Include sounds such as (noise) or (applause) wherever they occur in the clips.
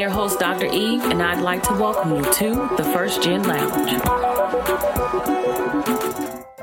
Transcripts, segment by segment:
Your host, Dr. Eve, and I'd like to welcome you to the First Gen Lounge.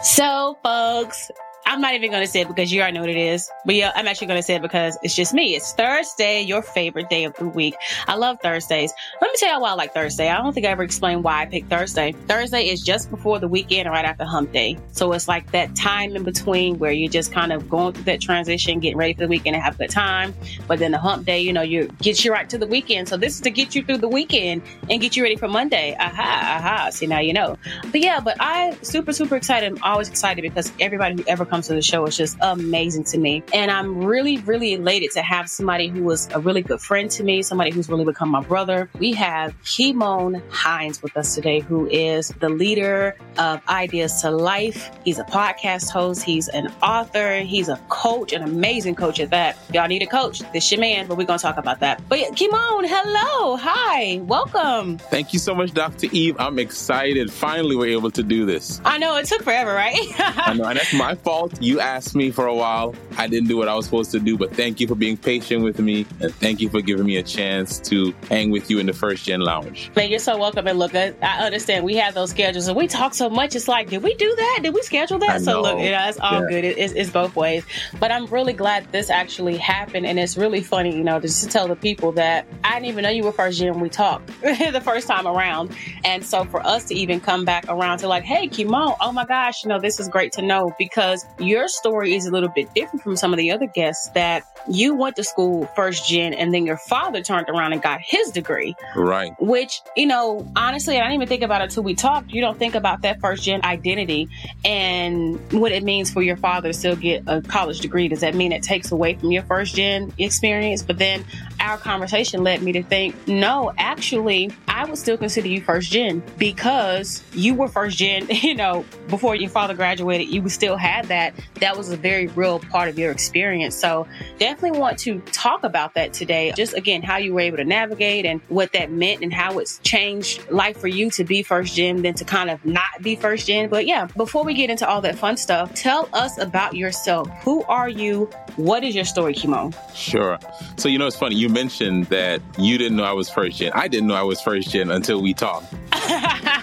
So, folks, I'm not even going to say it because you already know what it is. But yeah, I'm actually going to say it because it's just me. It's Thursday, your favorite day of the week. I love Thursdays. Let me tell you why I like Thursday. I don't think I ever explained why I picked Thursday. Thursday is just before the weekend and right after hump day. So it's like that time in between where you're just kind of going through that transition, getting ready for the weekend and have a good time. But then the hump day, you know, you get you right to the weekend. So this is to get you through the weekend and get you ready for Monday. Aha, aha. See, now you know. But yeah, but I'm super, super excited. I'm always excited because everybody who ever comes comes to the show is just amazing to me. And I'm really, really elated to have somebody who was a really good friend to me, somebody who's really become my brother. We have Kymone Hinds with us today, who is the leader of Ideas to Life. He's a podcast host, he's an author, he's a coach, an amazing coach at that. Y'all need a coach. This your man, but we're gonna talk about that. But yeah, Kymone, hello, hi, welcome. Thank you so much, Dr. Eve. I'm excited. Finally, we're able to do this. I know it took forever, right? (laughs) I know, and that's my fault fault. You asked me for a while. I didn't do what I was supposed to do, but thank you for being patient with me and thank you for giving me a chance to hang with you in the first gen lounge. Man, you're so welcome. And look, I, I understand we have those schedules and we talk so much. It's like, did we do that? Did we schedule that? So look, you know, it's all yeah. good. It, it's, it's, both ways. But I'm really glad this actually happened. And it's really funny, you know, just to tell the people that I didn't even know you were first gen when we talked (laughs) the first time around. And so for us to even come back around to like, hey, Kymone, oh my gosh, you know, this is great to know because your story is a little bit different from some of the other guests that you went to school first gen and then your father turned around and got his degree. Right. Which, you know, honestly, I didn't even think about it until we talked. You don't think about that first gen identity and what it means for your father to still get a college degree. Does that mean it takes away from your first gen experience? But then our conversation led me to think, no, actually, I would still consider you first gen because you were first gen, (laughs) you know, before your father graduated, you still had that. That was a very real part of your experience. So definitely want to talk about that today. Just again, how you were able to navigate and what that meant and how it's changed life for you to be first gen than to kind of not be first gen. But yeah, before we get into all that fun stuff, tell us about yourself. Who are you? What is your story, Kymone? Sure. So, you know, it's funny. You mentioned that you didn't know I was first gen. I didn't know I was first gen until we talked. (laughs)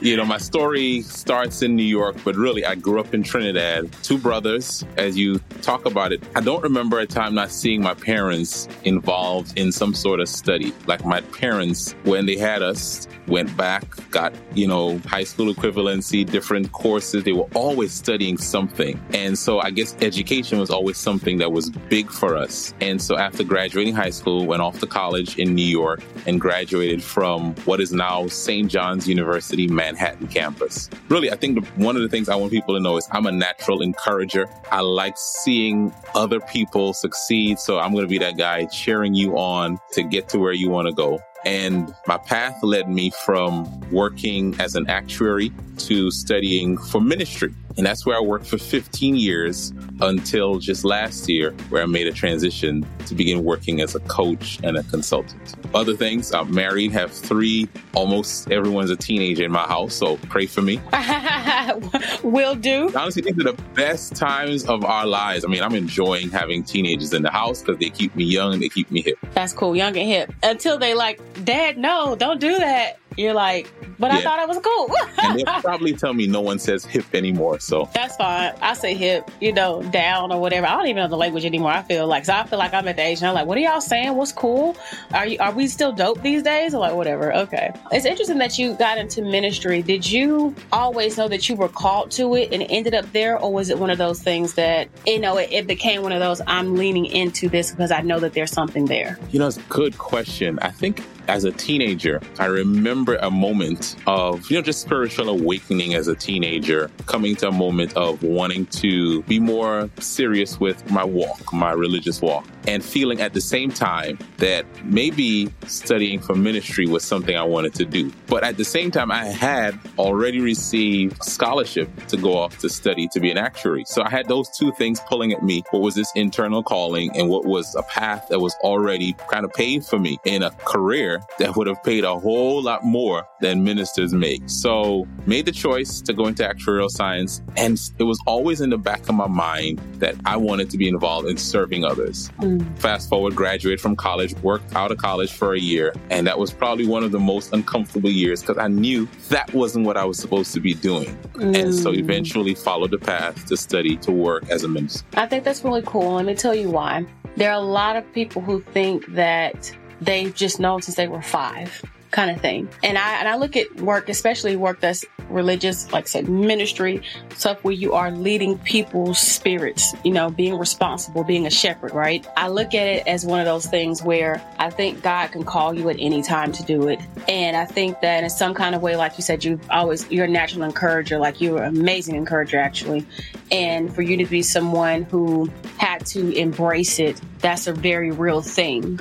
you know, my story starts in New York, but really I grew up in Trinidad. Two brothers, as you talk about it. I don't remember a time not seeing my parents involved in some sort of study. Like my parents, when they had us, went back, got, you know, high school equivalency, different courses. They were always studying something. And so I guess education was always something that was big for us. And so after graduating high school, went off to college in New York and graduated from what is now St. John's University, Manhattan campus. Really, I think one of the things I want people to know is I'm a natural encourager. I like seeing other people succeed. So I'm going to be that guy cheering you on to get to where you want to go. And my path led me from working as an actuary to studying for ministry. And that's where I worked for 15 years until just last year, where I made a transition to begin working as a coach and a consultant. Other things, I'm married, have three, almost everyone's a teenager in my house, so pray for me. (laughs) Will do. Honestly, these are the best times of our lives. I mean, I'm enjoying having teenagers in the house because they keep me young and they keep me hip. That's cool, young and hip. Until they like, Dad, no, don't do that. You're like, but yeah. I thought I was cool. and they'll (laughs) probably tell me no one says hip anymore. So that's fine. I say hip, you know, down or whatever. I don't even know the language anymore. I feel like so I feel like I'm at the age and I'm like, what are y'all saying? What's cool? Are you are we still dope these days? Or like whatever. Okay. It's interesting that you got into ministry. Did you always know that you were called to it and ended up there, or was it one of those things that you know it, it became one of those I'm leaning into this because I know that there's something there? You know, it's a good question. I think as a teenager, I remember a moment of, you know, just spiritual awakening as a teenager, coming to a moment of wanting to be more serious with my walk, my religious walk, and feeling at the same time that maybe studying for ministry was something I wanted to do. But at the same time, I had already received scholarship to go off to study to be an actuary. So I had those two things pulling at me. What was this internal calling and what was a path that was already kind of paved for me in a career that would have paid a whole lot more than ministers make. So made the choice to go into actuarial science. And it was always in the back of my mind that I wanted to be involved in serving others. Mm. Fast forward, graduate from college, worked out of college for a year. And that was probably one of the most uncomfortable years because I knew that wasn't what I was supposed to be doing. Mm. And so eventually followed the path to study to work as a minister. I think that's really cool. Let me tell you why. There are a lot of people who think that they've just known since they were five kind of thing. And I and I look at work, especially work that's religious, like I said, ministry, stuff where you are leading people's spirits, you know, being responsible, being a shepherd, right? I look at it as one of those things where I think God can call you at any time to do it. And I think that in some kind of way, like you said, you've always you're a natural encourager, like you're an amazing encourager actually. And for you to be someone who had to embrace it, that's a very real thing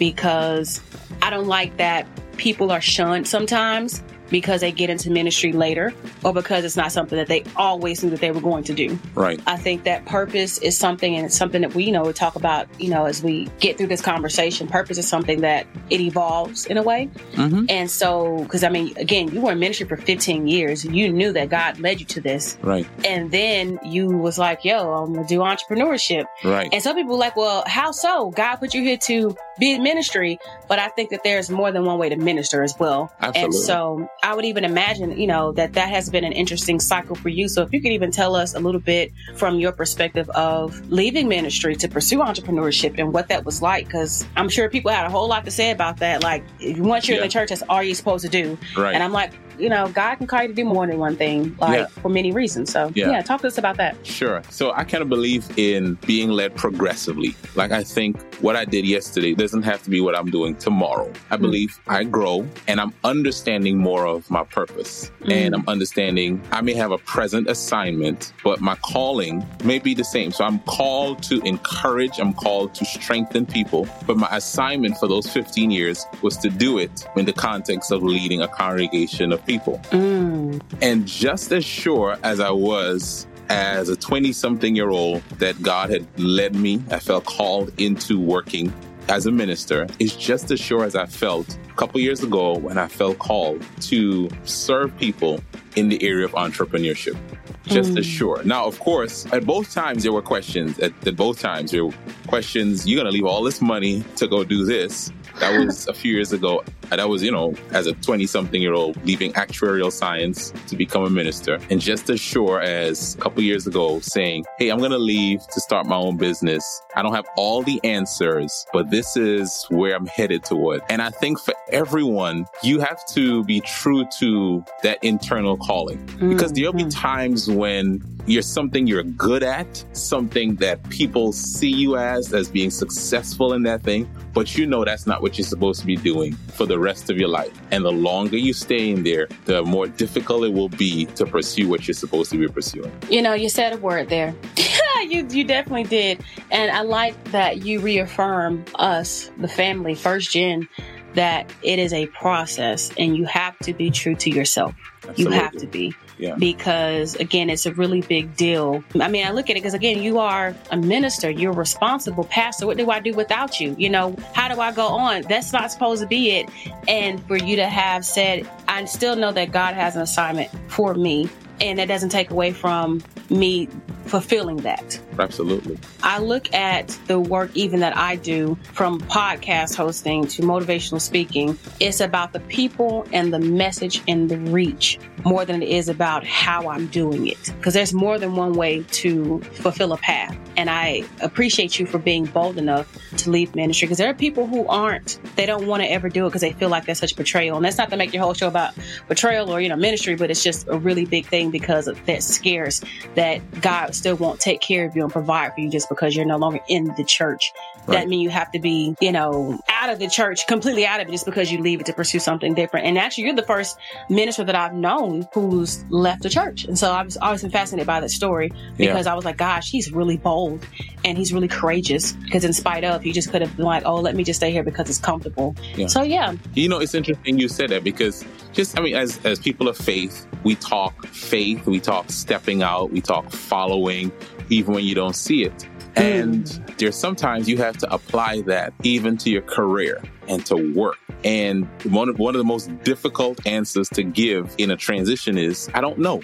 because I don't like that people are shunned sometimes because they get into ministry later or because it's not something that they always knew that they were going to do. Right. I think that purpose is something and it's something that we you know we talk about, you know, as we get through this conversation. Purpose is something that it evolves in a way. Mm-hmm. And so because I mean again, you were in ministry for 15 years. And you knew that God led you to this. Right. And then you was like, yo, I'm gonna do entrepreneurship. Right. And some people like, well, how so? God put you here to be in ministry, but I think that there's more than one way to minister as well. Absolutely. And so I would even imagine, you know, that that has been an interesting cycle for you. So if you could even tell us a little bit from your perspective of leaving ministry to pursue entrepreneurship and what that was like, because I'm sure people had a whole lot to say about that. Like once you're yeah. in the church, that's all you're supposed to do. Right. And I'm like, you know, God can call you to do more than one thing, like yeah. for many reasons. So yeah. yeah, talk to us about that. Sure. So I kind of believe in being led progressively. Like I think what I did yesterday doesn't have to be what I'm doing tomorrow. I mm. believe I grow and I'm understanding more of my purpose. Mm. And I'm understanding I may have a present assignment, but my calling may be the same. So I'm called to encourage, I'm called to strengthen people, but my assignment for those 15 years was to do it in the context of leading a congregation of people. Mm. And just as sure as I was as a 20 something year old that God had led me, I felt called into working as a minister, is just as sure as I felt a couple years ago when I felt called to serve people in the area of entrepreneurship. Just mm. as sure. Now, of course, at both times there were questions. At, at both times there were questions. You're going to leave all this money to go do this. That was a few years ago. That was, you know, as a 20 something year old, leaving actuarial science to become a minister. And just as sure as a couple years ago saying, Hey, I'm going to leave to start my own business. I don't have all the answers, but this is where I'm headed toward. And I think for everyone, you have to be true to that internal calling because there'll be mm-hmm. times when you're something you're good at, something that people see you as, as being successful in that thing, but you know that's not what you're supposed to be doing for the rest of your life. And the longer you stay in there, the more difficult it will be to pursue what you're supposed to be pursuing. You know, you said a word there. (laughs) you you definitely did. And I like that you reaffirm us, the family, first gen, that it is a process and you have to be true to yourself. Absolutely. You have to be. Yeah. Because again, it's a really big deal. I mean, I look at it because again, you are a minister, you're responsible pastor. What do I do without you? You know, how do I go on? That's not supposed to be it. And for you to have said, I still know that God has an assignment for me and that doesn't take away from me fulfilling that. Absolutely. I look at the work even that I do from podcast hosting to motivational speaking. It's about the people and the message and the reach more than it is about how I'm doing it. Because there's more than one way to fulfill a path. And I appreciate you for being bold enough to leave ministry because there are people who aren't, they don't want to ever do it because they feel like that's such betrayal. And that's not to make your whole show about betrayal or, you know, ministry, but it's just a really big thing because of that scares that God still won't take care of you and provide for you just because you're no longer in the church. Right. That mean you have to be, you know, out of the church, completely out of it just because you leave it to pursue something different. And actually, you're the first minister that I've known who's left the church. And so I've always been fascinated by that story because Yeah. I was like, gosh, he's really bold and he's really courageous because in spite of, he just could have been like, oh, let me just stay here because it's comfortable. Yeah. So yeah, You know, it's interesting you said that because just, I mean, as, as people of faith, we talk faith, we talk stepping out, we talk following, even when you don't see it. Hmm. And there's sometimes you have to apply that even to your career and to work. And one of, one of the most difficult answers to give in a transition is, I don't know.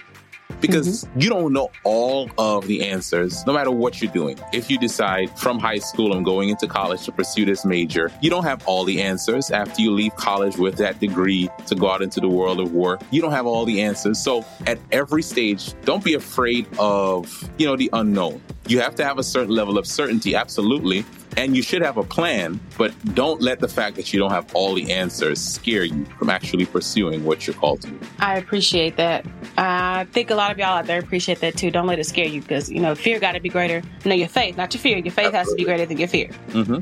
Because mm-hmm. you don't know all of the answers, no matter what you're doing. If you decide from high school, I'm going into college to pursue this major, you don't have all the answers after you leave college with that degree to go out into the world of work. You don't have all the answers. So at every stage, don't be afraid of, you know, the unknown. You have to have a certain level of certainty, absolutely. And you should have a plan, but don't let the fact that you don't have all the answers scare you from actually pursuing what you're called to. I appreciate that. I think a lot of y'all out there appreciate that too. Don't let it scare you because, you know, fear got to be greater. No, your faith, not your fear. Your faith has to be greater than your fear. hmm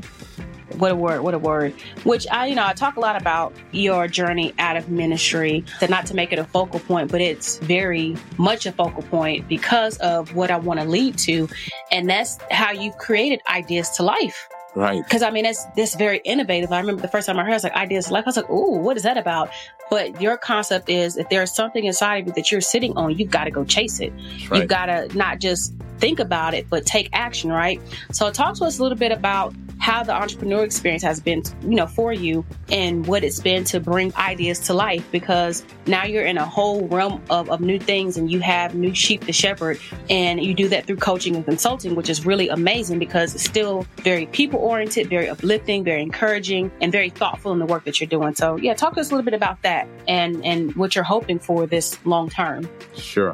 What a word, what a word. Which I, you know, I talk a lot about your journey out of ministry, that not to make it a focal point, but it's very much a focal point because of what I want to lead to. And that's how you've created ideas to life. Right. Because I mean, that's that's very innovative. I remember the first time I heard, I was like, ideas to life. I was like, ooh, what is that about? But your concept is if there's something inside of you that you're sitting on, you've got to go chase it. right. You've got to not just think about it, but take action, right? So talk to us a little bit about how the entrepreneur experience has been, you know, for you and what it's been to bring ideas to life because now you're in a whole realm of, of new things and you have new sheep to shepherd and you do that through coaching and consulting, which is really amazing because it's still very people oriented, very uplifting, very encouraging and very thoughtful in the work that you're doing. So yeah, talk to us a little bit about that and, and what you're hoping for this long term. Sure.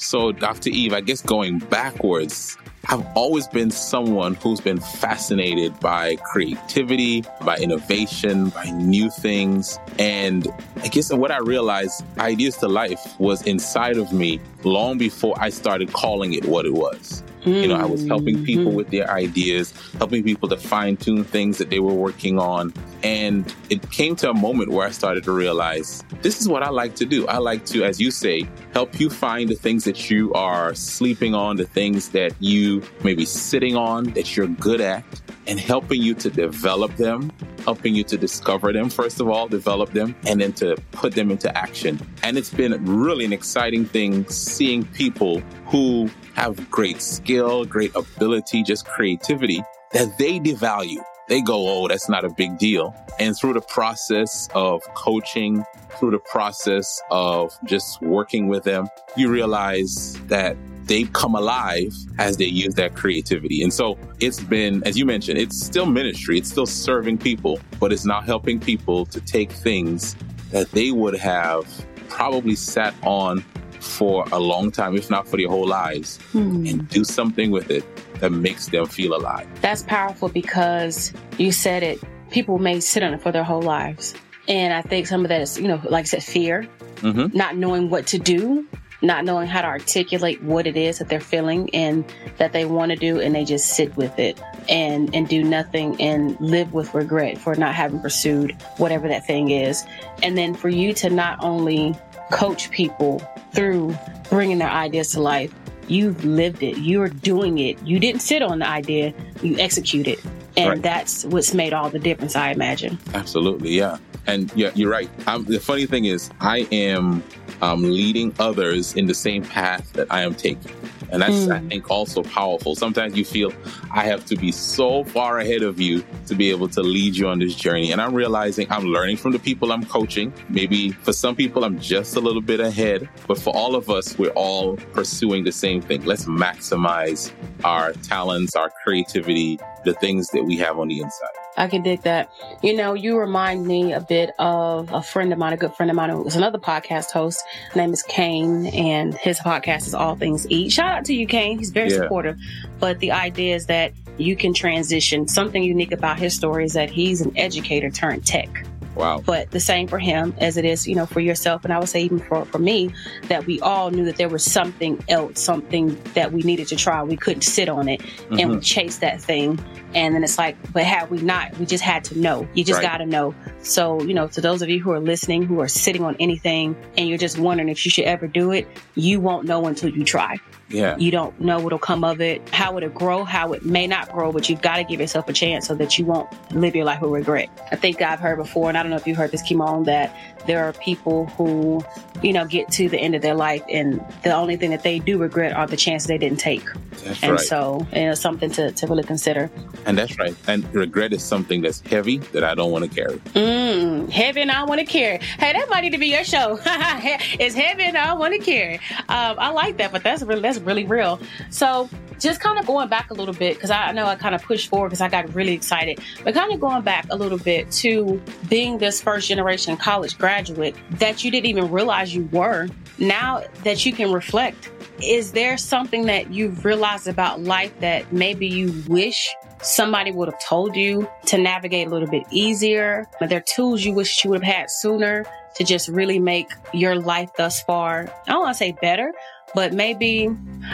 So, Dr. Eve, I guess going backwards, I've always been someone who's been fascinated by creativity, by innovation, by new things. And I guess what I realized, Ideas to Life was inside of me long before I started calling it what it was. You know, I was helping people mm-hmm. with their ideas, helping people to fine tune things that they were working on. And it came to a moment where I started to realize this is what I like to do. I like to, as you say, help you find the things that you are sleeping on, the things that you may be sitting on that you're good at, and helping you to develop them, helping you to discover them, first of all, develop them, and then to put them into action. And it's been really an exciting thing seeing people who have great skill, great ability, just creativity that they devalue. They go, oh, that's not a big deal. And through the process of coaching, through the process of just working with them, you realize that they come alive as they use that creativity. And so it's been, as you mentioned, it's still ministry, it's still serving people, but it's now helping people to take things that they would have probably sat on for a long time, if not for their whole lives, and do something with it that makes them feel alive. That's powerful because you said it. People may sit on it for their whole lives. And I think some of that is, you know, like I said, fear, Mhm. not knowing what to do, not knowing how to articulate what it is that they're feeling and that they want to do. And they just sit with it and, and do nothing and live with regret for not having pursued whatever that thing is. And then for you to not only coach people through bringing their ideas to life, you've lived it. You're doing it. You didn't sit on the idea, you execute it. And Right. that's what's made all the difference, I imagine. Absolutely, yeah. And yeah, you're right. I'm, the funny thing is, I am um, leading others in the same path that I am taking. And that's, I mm. think, also powerful. Sometimes you feel I have to be so far ahead of you to be able to lead you on this journey. And I'm realizing I'm learning from the people I'm coaching. Maybe for some people, I'm just a little bit ahead. But for all of us, we're all pursuing the same thing. Let's maximize our talents, our creativity, the things that we have on the inside. I can dig that. You know, you remind me a bit of a friend of mine, a good friend of mine who is another podcast host. His name is Kane, and his podcast is All Things Eat. Shout out to you, Kane. He's very Yeah. supportive. But the idea is that you can transition. Something unique about his story is that he's an educator turned tech. Wow. But the same for him as it is, you know, for yourself. And I would say even for, for me, that we all knew that there was something else, something that we needed to try. We couldn't sit on it and Mm-hmm. we chased that thing. And then it's like, but had we not, we just had to know. You just Right. got to know. So, you know, to those of you who are listening, who are sitting on anything and you're just wondering if you should ever do it, you won't know until you try. Yeah. You don't know what'll come of it, how it'll grow, how it may not grow, but you've got to give yourself a chance so that you won't live your life with regret. I think I've heard before, and I don't know if you heard this, Kymone, that there are people who, you know, get to the end of their life and the only thing that they do regret are the chances they didn't take. That's and right. so, you know, something to, to really consider. and that's right. And regret is something that's heavy that I don't want to carry. Mm, heavy and I want to carry. Hey, that might need to be your show. (laughs) it's heavy and I want to carry. Um, I like that, but that's really that's really real. So just kind of going back a little bit because I know I kind of pushed forward because I got really excited, but kind of going back a little bit to being this first generation college graduate that you didn't even realize you were. Now that you can reflect, is there something that you've realized about life that maybe you wish somebody would have told you to navigate a little bit easier? Are there tools you wish you would have had sooner to just really make your life thus far? I don't want to say better, but maybe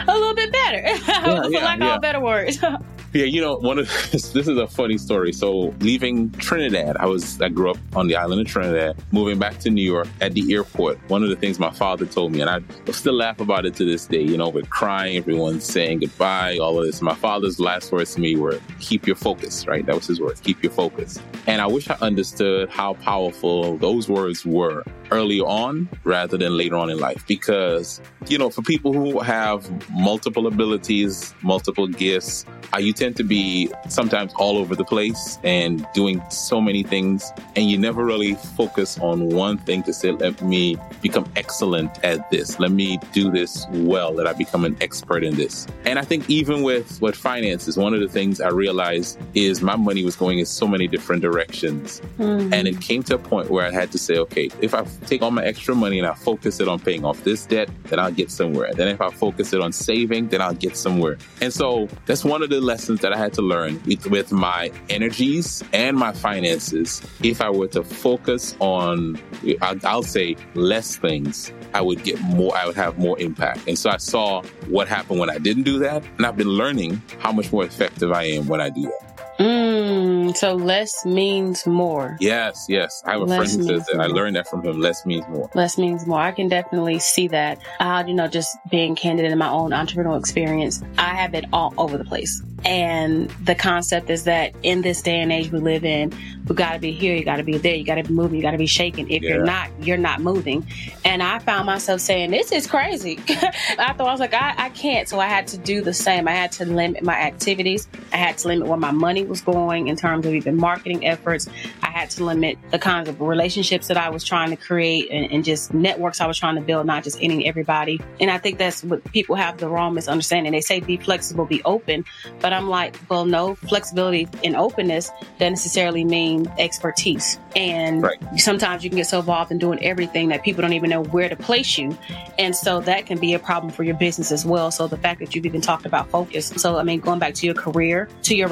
a little bit better, (laughs) for yeah, lack yeah. of better words. (laughs) Yeah, you know, one of (laughs) this is a funny story. So leaving Trinidad, I was I grew up on the island of Trinidad, moving back to New York at the airport. One of the things my father told me, and I still laugh about it to this day, you know, we're crying, everyone's saying goodbye, all of this. My father's last words to me were, keep your focus, right? That was his words, keep your focus. And I wish I understood how powerful those words were early on rather than later on in life. Because, you know, for people who have multiple abilities, multiple gifts, uh, you tend to be sometimes all over the place and doing so many things, and you never really focus on one thing to say, let me become excellent at this. Let me do this well, that I become an expert in this. And I think even with what finances, one of the things I realized is my money was going in so many different directions. And it came to a point where I had to say, okay, if I take all my extra money and I focus it on paying off this debt, then I'll get somewhere. Then if I focus it on saving, then I'll get somewhere. And so that's one of the lessons that I had to learn with, with my energies and my finances. If I were to focus on, I'll, say less things, I would get more, I would have more impact. And so I saw what happened when I didn't do that. And I've been learning how much more effective I am when I do that. Mm, so less means more. Yes, yes. I have a Less friend who says that. I learned that from him. Less means more. Less means more. I can definitely see that. Uh, you know, just being candid in my own entrepreneurial experience, I have it all over the place. And the concept is that in this day and age we live in, we got to be here, you got to be there, you got to be moving, you got to be shaking. If Yeah. you're not, you're not moving. And I found myself saying, "This is crazy." (laughs) I thought I was like, I, I can't. So I had to do the same. I had to limit my activities. I had to limit where my money was going in terms of even marketing efforts. I had to limit the kinds of relationships that I was trying to create and, and just networks I was trying to build, not just any everybody. And I think that's what people have the wrong misunderstanding. They say be flexible, be open, but I'm like, well, no, flexibility and openness doesn't necessarily mean expertise. And Right. sometimes you can get so involved in doing everything that people don't even know where to place you. And so that can be a problem for your business as well. So the fact that you've even talked about focus. So, I mean, going back to your career, to your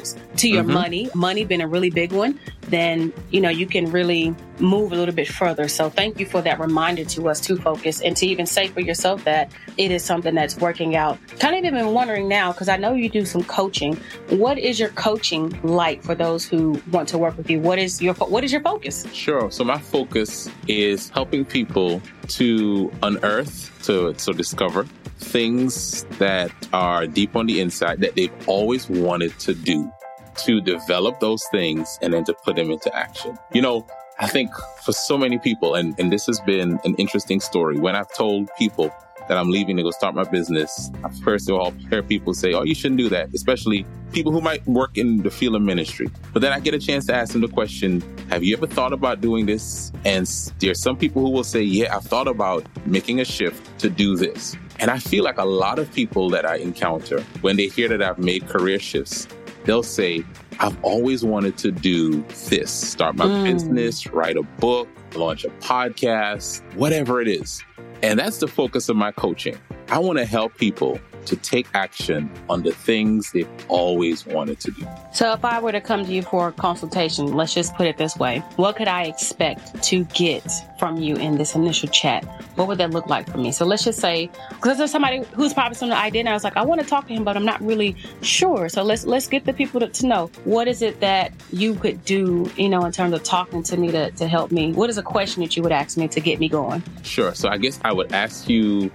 relationships, to your Mhm. money, money being a really big one, then, you know, you can really move a little bit further. So thank you for that reminder to us to focus and to even say for yourself that it is something that's working out. Kind of even wondering now, because I know you do some coaching. What is your coaching like for those who want to work with you? What is your, what is your focus? Sure. So my focus is helping people to unearth, to so discover things that are deep on the inside that they've always wanted to do, to develop those things and then to put them into action. You know, I think for so many people, and, and this has been an interesting story, when I've told people that I'm leaving to go start my business, I've first of all heard people say, Oh, you shouldn't do that, especially people who might work in the field of ministry. But then I get a chance to ask them the question, Have you ever thought about doing this? And there are some people who will say, Yeah, I've thought about making a shift to do this. And I feel like a lot of people that I encounter, when they hear that I've made career shifts, they'll say, I've always wanted to do this start my Mm. business, write a book, launch a podcast, whatever it is. And that's the focus of my coaching. I want to help people to take action on the things they've always wanted to do. So, if I were to come to you for a consultation, let's just put it this way what could I expect to get from you in this initial chat? What would that look like for me? So, let's just say, because there's somebody who's probably something I did, and I was like, I want to talk to him, but I'm not really sure. So, let's let's get the people to, to know what is it that you could do, you know, in terms of talking to me to, to help me. What is a question that you would ask me to get me going? Sure. So, I guess I would ask you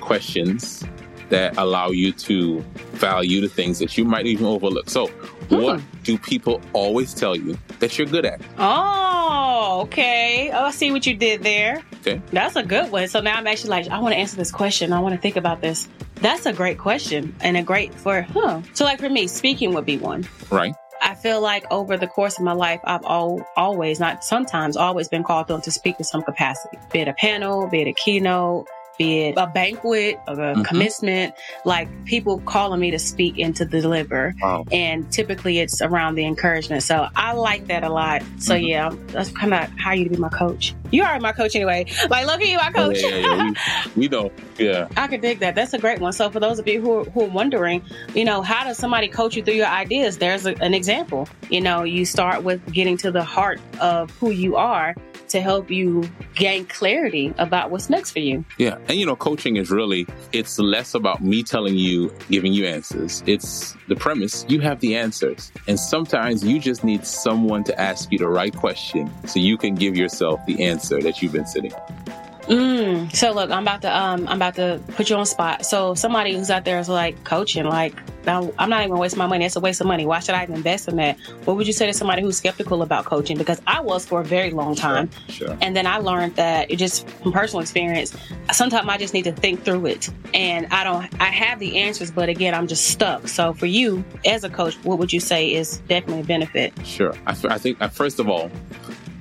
questions that allow you to value the things that you might even overlook. So, hmm. what do people always tell you that you're good at? Oh, okay. Oh, I see what you did there. Okay. That's a good one. So now I'm actually like, I want to answer this question. I want to think about this. That's a great question and a great for, huh. So, like for me, speaking would be one. Right. I feel like over the course of my life, I've all, always, not sometimes, always been called on to speak in some capacity, be it a panel, be it a keynote, be it a banquet, a mm-hmm. commencement, like people calling me to speak and to deliver. Wow. And typically it's around the encouragement. So I like that a lot. So mm-hmm. yeah, that's kind of how you to be my coach. You are my coach anyway. Like, look at you, my coach. Yeah, yeah, yeah. We, we know. Yeah. (laughs) I could dig that. That's a great one. So for those of you who are, who are wondering, you know, how does somebody coach you through your ideas? There's a, an example. You know, you start with getting to the heart of who you are to help you gain clarity about what's next for you. Yeah. And you know, coaching is really, it's less about me telling you, giving you answers. It's the premise, you have the answers. And sometimes you just need someone to ask you the right question so you can give yourself the answer that you've been sitting on. Mm, so look, I'm about to um, I'm about to put you on spot. So somebody who's out there is like coaching, like now I'm not even wasting my money. It's a waste of money. Why should I even invest in that? What would you say to somebody who's skeptical about coaching? Because I was for a very long time, sure, sure. and then I learned that it just from personal experience. Sometimes I just need to think through it, and I don't. I have the answers, but again, I'm just stuck. So for you as a coach, what would you say is definitely a benefit? Sure. I, I think uh, first of all,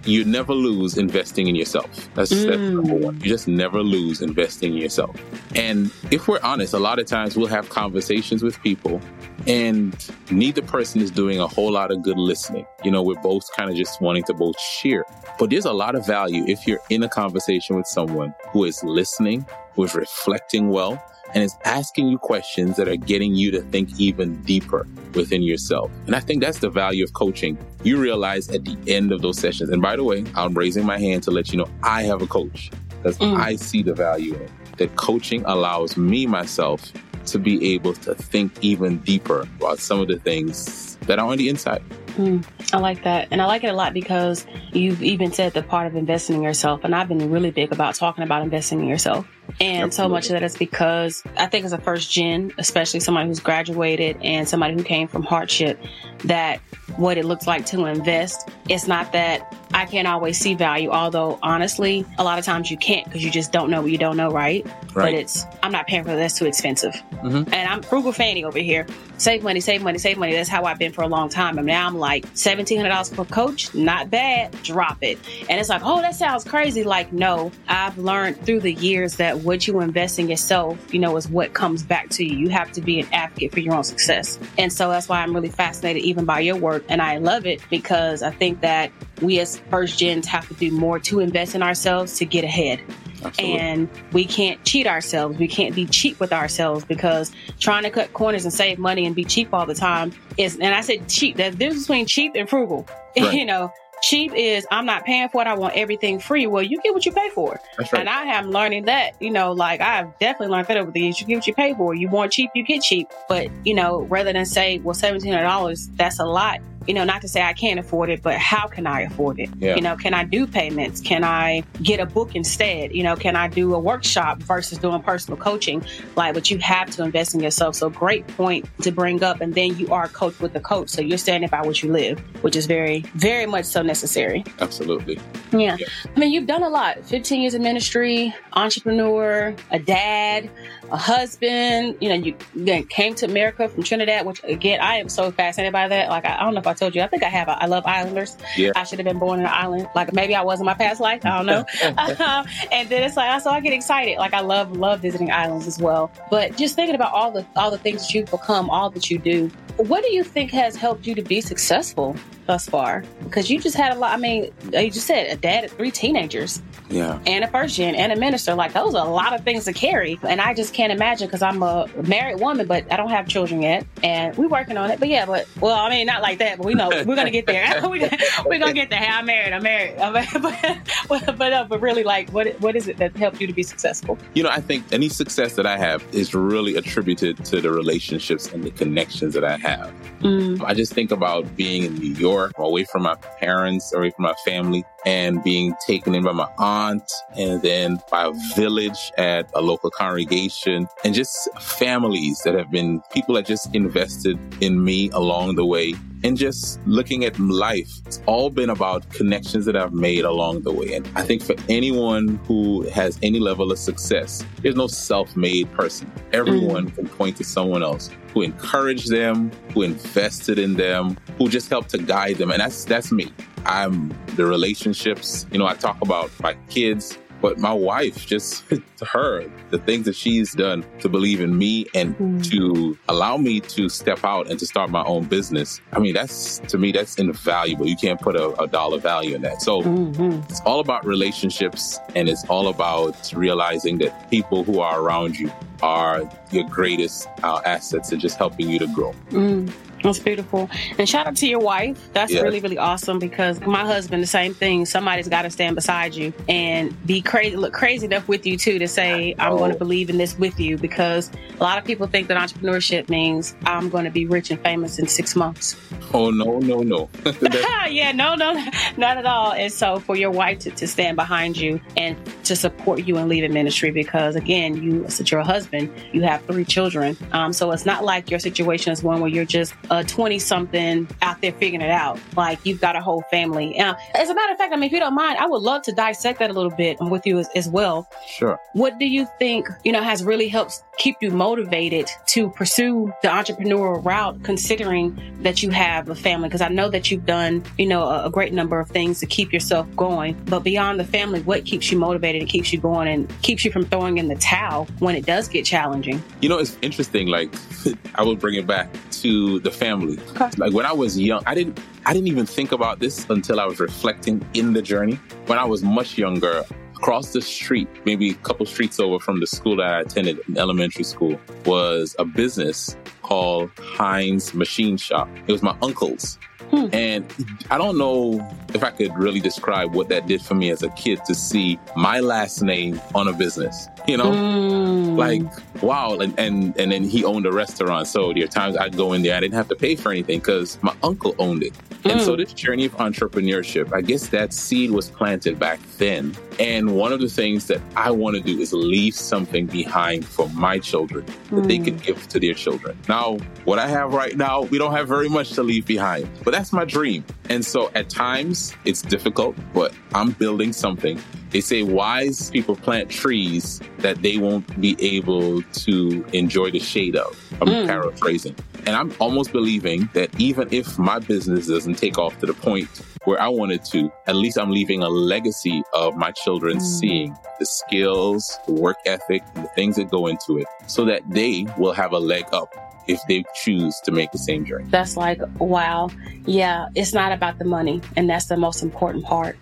you never lose investing in yourself. That's, mm. that's number one. You just never lose investing in yourself. And if we're honest, a lot of times we'll have conversations with people and neither person is doing a whole lot of good listening. You know, we're both kind of just wanting to both share. But there's a lot of value if you're in a conversation with someone who is listening, who is reflecting well, and it's asking you questions that are getting you to think even deeper within yourself. And I think that's the value of coaching. You realize at the end of those sessions, and by the way, I'm raising my hand to let you know I have a coach because mm. I see the value in it. That coaching allows me myself to be able to think even deeper about some of the things that are on the inside. Mm, I like that. And I like it a lot because you've even said the part of investing in yourself. And I've been really big about talking about investing in yourself. And Absolutely. so much of that is because I think as a first gen, especially somebody who's graduated and somebody who came from hardship, that what it looks like to invest, it's not that I can't always see value, although honestly, a lot of times you can't because you just don't know what you don't know, right? right? But it's, I'm not paying for that. That's too expensive. Mm-hmm. And I'm frugal fanny over here. Save money, save money, save money. That's how I've been for a long time. And now I'm like, $1,700 per coach, not bad, drop it. And it's like, oh, that sounds crazy. Like, no, I've learned through the years that what you invest in yourself, you know, is what comes back to you. You have to be an advocate for your own success. And so that's why I'm really fascinated even by your work. And I love it because I think that we as first gens have to do more to invest in ourselves to get ahead. Absolutely. And we can't cheat ourselves. We can't be cheap with ourselves because trying to cut corners and save money and be cheap all the time is, and I said cheap, there's difference between cheap and frugal. (laughs) Right. you know, cheap is I'm not paying for it. I want everything free. Well, you get what you pay for. That's right. And I am learning that, you know, like I've definitely learned that over the years. You get what you pay for. You want cheap, you get cheap. But, you know, rather than say, well, $1,700, that's a lot you know, not to say I can't afford it, but how can I afford it? Yeah. You know, can I do payments? Can I get a book instead? You know, can I do a workshop versus doing personal coaching? Like, but you have to invest in yourself. So great point to bring up. And then you are coached with the coach. So you're standing by what you live, which is very, very much so necessary. Absolutely. Yeah. yeah. I mean, you've done a lot 15 years of ministry, entrepreneur, a dad, a husband. You know, you then came to America from Trinidad, which again, I am so fascinated by that. Like, I, I don't know if I told you, I think I have. A, I love islanders. Yeah. I should have been born in an island. Like maybe I was in my past life. I don't know. (laughs) um, and then it's like, so I get excited. Like I love love visiting islands as well. But just thinking about all the all the things that you've become, all that you do. What do you think has helped you to be successful? Thus far? Because you just had a lot. I mean, you just said a dad of three teenagers. Yeah. And a first gen and a minister. Like, those are a lot of things to carry. And I just can't imagine because I'm a married woman, but I don't have children yet. And we're working on it. But yeah, but, well, I mean, not like that, but we know we're going to get there. (laughs) we, we're going to get there. Hey, I'm married. I'm married. I'm married. (laughs) but, but, uh, but really, like, what what is it that helped you to be successful? You know, I think any success that I have is really attributed to the relationships and the connections that I have. Mm. I just think about being in New York, away from my parents, away from my family, and being taken in by my aunt and then by a village at a local congregation and just families that have been people that just invested in me along the way and just looking at life. It's all been about connections that I've made along the way. And I think for anyone who has any level of success, there's no self made person. Everyone mm. can point to someone else who encouraged them, who invested in them, who just helped to guide them. And that's, that's me. I'm the relationships. You know, I talk about my kids, but my wife, just (laughs) her, the things that she's done to believe in me and mm. to allow me to step out and to start my own business. I mean, that's to me, that's invaluable. You can't put a, a dollar value in that. So mm-hmm. it's all about relationships and it's all about realizing that people who are around you are your greatest uh, assets and just helping you to grow. Mm. That's beautiful. And shout out to your wife. That's yeah. really, really awesome because my husband, the same thing. Somebody's got to stand beside you and be crazy, look crazy enough with you too to say, I'm going to believe in this with you because a lot of people think that entrepreneurship means I'm going to be rich and famous in six months. Oh, no, no, no. (laughs) (laughs) yeah, no, no, not at all. And so for your wife to, to stand behind you and to support you and lead a ministry because again, you, as your husband, you have three children. Um, so it's not like your situation is one where you're just a 20 something out there figuring it out. Like you've got a whole family. Now, as a matter of fact, I mean, if you don't mind, I would love to dissect that a little bit with you as, as well. Sure. What do you think, you know, has really helped keep you motivated to pursue the entrepreneurial route, considering that you have a family? Because I know that you've done, you know, a, a great number of things to keep yourself going. But beyond the family, what keeps you motivated and keeps you going and keeps you from throwing in the towel when it does get challenging? You know, it's interesting. Like, (laughs) I will bring it back to the family. Okay. Like when I was young, I didn't I didn't even think about this until I was reflecting in the journey. When I was much younger, across the street, maybe a couple streets over from the school that I attended, in elementary school, was a business called Hinds Machine Shop. It was my uncle's. Hmm. And I don't know if I could really describe what that did for me as a kid to see my last name on a business. You know, mm. like wow, and, and and then he owned a restaurant. So there are times I'd go in there, I didn't have to pay for anything because my uncle owned it. Mm. And so hmm. this journey of entrepreneurship, I guess that seed was planted back then. And one of the things that I want to do is leave something behind for my children that mm. they hmm. give to their children. Now, what I have right now, we don't have very much to leave behind, but that's my dream. And so at times it's difficult, but I'm building something. They say wise people plant trees that they won't be able to enjoy the shade of. I'm mm. paraphrasing. And I'm almost believing that even if my business doesn't take off to the point where I wanted to, at least I'm leaving a legacy of my children mm. seeing the skills, the work ethic, and the things that go into it so that they will have a leg up if they choose to make the same journey. That's like, wow. Yeah, it's not about the money. And that's the most important part.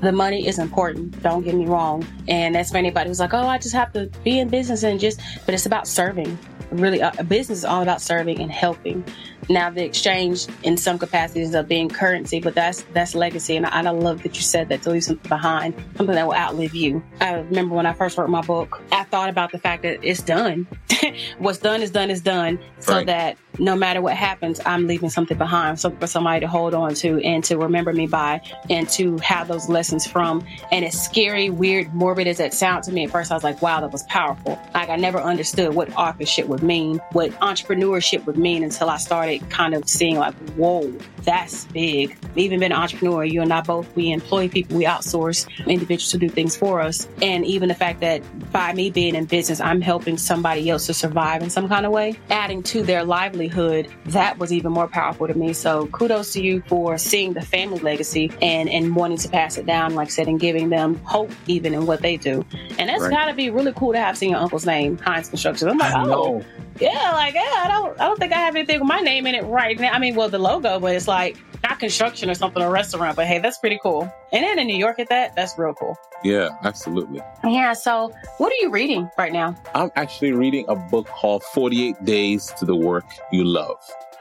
The money is important, don't get me wrong. And that's for anybody who's like, oh, I just have to be in business and just, but it's about serving. Really, uh, business is all about serving and helping. Now the exchange in some capacities of being currency, but that's that's legacy, and I, I love that you said that to leave something behind, something that will outlive you. I remember when I first wrote my book, I thought about the fact that it's done. (laughs) What's done is done is done, so right. that no matter what happens, I'm leaving something behind, something for somebody to hold on to and to remember me by, and to have those lessons from. And as scary, weird, morbid as that sounds to me at first, I was like, wow, that was powerful. Like I never understood what authorship would mean, what entrepreneurship would mean until I started kind of seeing like, whoa, that's big. Even being an entrepreneur, you and I both, we employ people, we outsource individuals to do things for us. And even the fact that by me being in business, I'm helping somebody else to survive in some kind of way, adding to their livelihood, that was even more powerful to me. So kudos to you for seeing the family legacy and, and wanting to pass it down, like I said, and giving them hope even in what they do. And that's right. gotta be really cool to have seen your uncle's name, Hinds Construction. I'm like, oh, yeah, like yeah, I don't, I don't think I have anything with my name in it right now. I mean, well, the logo, but it's like not construction or something, a restaurant, but hey, that's pretty cool. And then in New York at that, that's real cool. Yeah, absolutely. Yeah. So, what are you reading right now? I'm actually reading a book called 48 Days to the Work You Love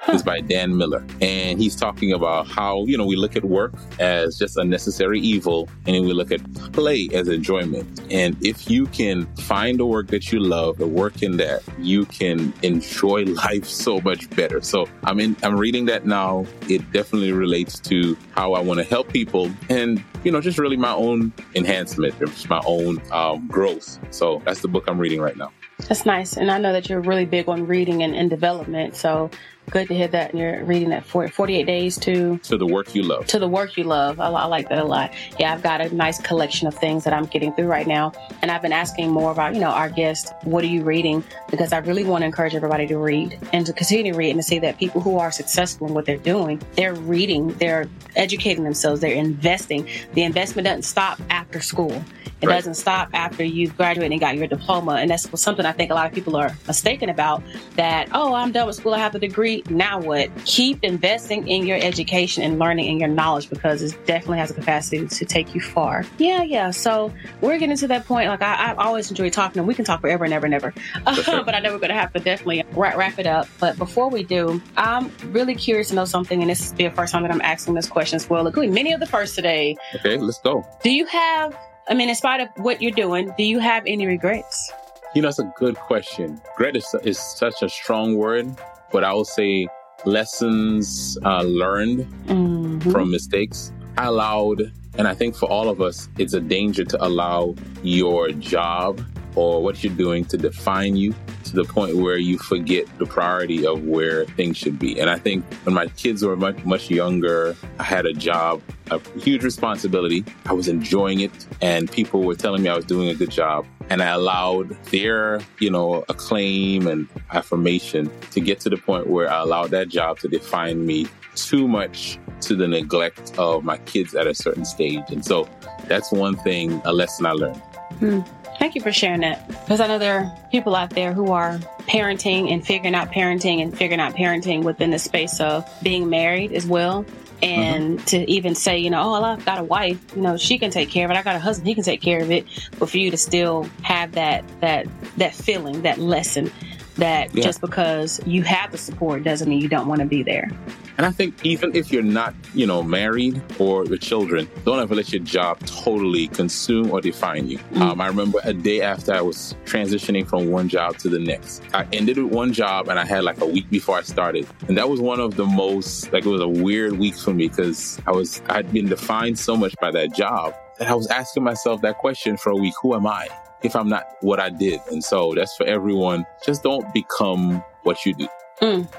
is by Dan Miller. And he's talking about how, you know, we look at work as just a necessary evil and we look at play as enjoyment. And if you can find a work that you love, a work in that, you can enjoy (laughs) life so much better. So I'm in, I'm reading that now. It definitely relates to how I want to help people and, you know, just really my own enhancement, just my own um, growth. So that's the book I'm reading right now. That's nice. And I know that you're really big on reading and, and development. So good to hear that. And you're reading that for 48 days to to the work you love. To the work you love. I, I, like that a lot. Yeah, I've got a nice collection of things that I'm getting through right now. And I've been asking more about, you know, our guests, what are you reading? Because I really want to encourage everybody to read and to continue to read and to see that people who are successful in what they're doing, they're reading, they're educating themselves, they're investing. The investment doesn't stop after school. It right. doesn't stop after you've graduated and got your diploma. And that's something I think a lot of people are mistaken about that, oh, I'm done with school. I have a degree. Now what? Keep investing in your education and learning and your knowledge because it definitely has a capacity to take you far. Yeah, yeah. So we're getting to that point. Like I, I always enjoy talking and we can talk forever and ever and ever. (laughs) But I know we're going to have to definitely wrap, wrap it up. But before we do, I'm really curious to know something. And this is the first time that I'm asking this question as well. Look, many of the first today. Okay, let's go. Do you have I mean, in spite of what you're doing, do you have any regrets? You know, it's a good question. Regret is, is such a strong word, but I will say lessons uh, learned mm-hmm. from mistakes. I allowed, and I think for all of us, it's a danger to allow your job or what you're doing to define you to the point where you forget the priority of where things should be. And I think when my kids were much, much younger, I had a job, a huge responsibility. I was enjoying it and people were telling me I was doing a good job. And I allowed their, you know, acclaim and affirmation to get to the point where I allowed that job to define me too much to the neglect of my kids at a certain stage. And so that's one thing, a lesson I learned. Hmm. Thank you for sharing that. Because I know there are people out there who are parenting and figuring out parenting and figuring out parenting within the space of being married as well. And mm-hmm. to even say, you know, oh, I've got a wife, you know, she can take care of it. I got a husband, he can take care of it. But for you to still have that that that feeling, that lesson, that yeah. just because you have the support doesn't mean you don't want to be there. And I think even if you're not, you know, married or with children, don't ever let your job totally consume or define you. Mm-hmm. Um, I remember a day after I was transitioning from one job to the next. I ended with one job and I had like a week before I started. And that was one of the most, like, it was a weird week for me because I was, I'd been defined so much by that job that I was asking myself that question for a week who am I? If I'm not what I did. And so that's for everyone. Just don't become what you do. Mm.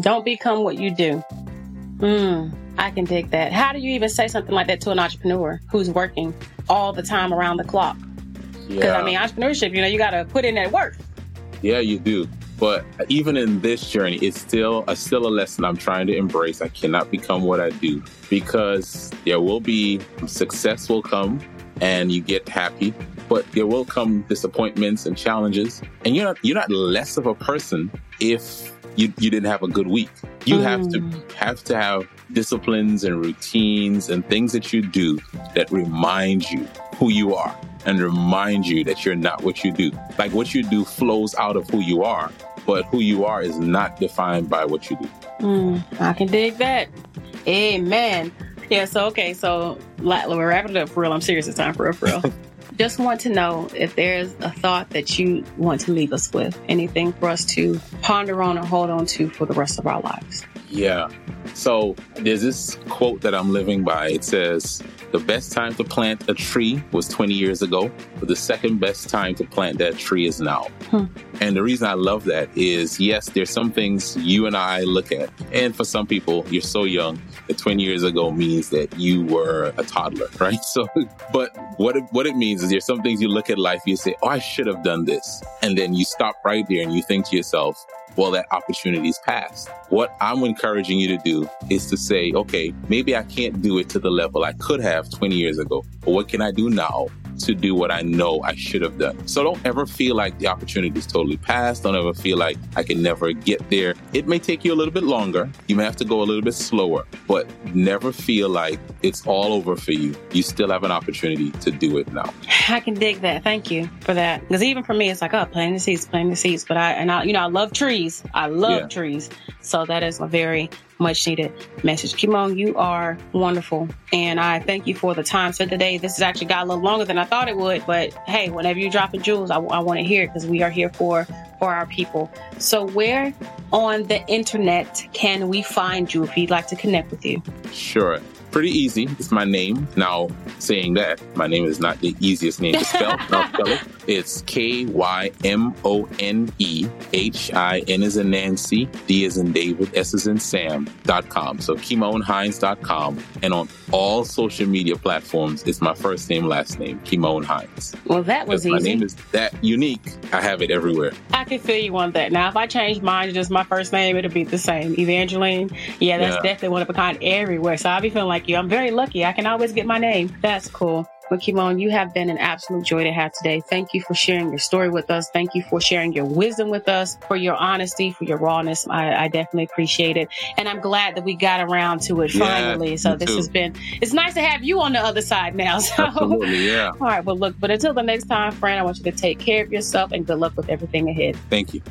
Don't become what you do. Hmm, I can dig that. How do you even say something like that to an entrepreneur who's working all the time around the clock? Because yeah. I mean, entrepreneurship, you know, you got to put in that work. Yeah, you do. But even in this journey, it's still a still a lesson I'm trying to embrace. I cannot become what I do because there will be success will come and you get happy, but there will come disappointments and challenges. And you're not you're not less of a person if you, you didn't have a good week. You mm. have to mm. have to have disciplines and routines and things that you do that remind you who you are and remind you that you're not what you do. Like what you do flows out of who you are, but who you are is not defined by what you do. Mm, I can dig that. Amen. Yeah, so okay, so we're wrapping it up for real. I'm serious. It's time for real, for real. (laughs) just want to know if there's a thought that you want to leave us with, anything for us to ponder on or hold on to for the rest of our lives. Yeah. So there's this quote that I'm living by. It says, the best time to plant a tree was 20 years ago, but the second best time to plant that tree is now. Hmm. And the reason I love that is yes, there's some things you and I look at. And for some people, you're so young that 20 years ago means that you were a toddler, (laughs) right? So, but what it, what it means is there's some things you look at life, you say, oh, I should have done this. And then you stop right there and you think to yourself, well, that opportunity's passed. What I'm encouraging you to do is to say, okay, maybe I can't do it to the level I could have 20 years ago, but what can I do now to do what I know I should have done. So don't ever feel like the opportunity is totally past. Don't ever feel like I can never get there. It may take you a little bit longer. You may have to go a little bit slower, but never feel like it's all over for you. You still have an opportunity to do it now. I can dig that. Thank you for that. Because even for me, it's like, oh, planting the seeds, planting the seeds. But I, and I, you know, I love trees. I love yeah. trees. So that is a very much needed message. Kymone, you are wonderful. And I thank you for the time spent today. This has actually got a little longer than I thought it would. But hey, whenever you drop a jewels, I, I want to hear it because we are here for for our people. So where on the internet can we find you if you'd like to connect with you? Sure pretty easy. It's my name. Now, saying that, my name is not the easiest name to spell. I'll spell it. It's K Y M O N E H I N is in Nancy, D is in David, S is in Sam dot com. So KymoneHinds.com. And on all social media platforms, it's my first name, last name, Kymone Hinds. Well, that was easy. My name is that unique. I have it everywhere. I can feel you on that. Now, if I change mine to just my first name, it'll be the same. Evangeline. Yeah, that's yeah. definitely one of a kind everywhere. So I'll be feeling like you. I'm very lucky. I can always get my name. That's cool. But Kymone, you have been an absolute joy to have today. Thank you for sharing your story with us. Thank you for sharing your wisdom with us, for your honesty, for your rawness. I, I definitely appreciate it. And I'm glad that we got around to it yeah, finally. So this too. has been, it's nice to have you on the other side now. (laughs) So, Absolutely, yeah. All right. Well, look, but until the next time, friend, I want you to take care of yourself and good luck with everything ahead. Thank you.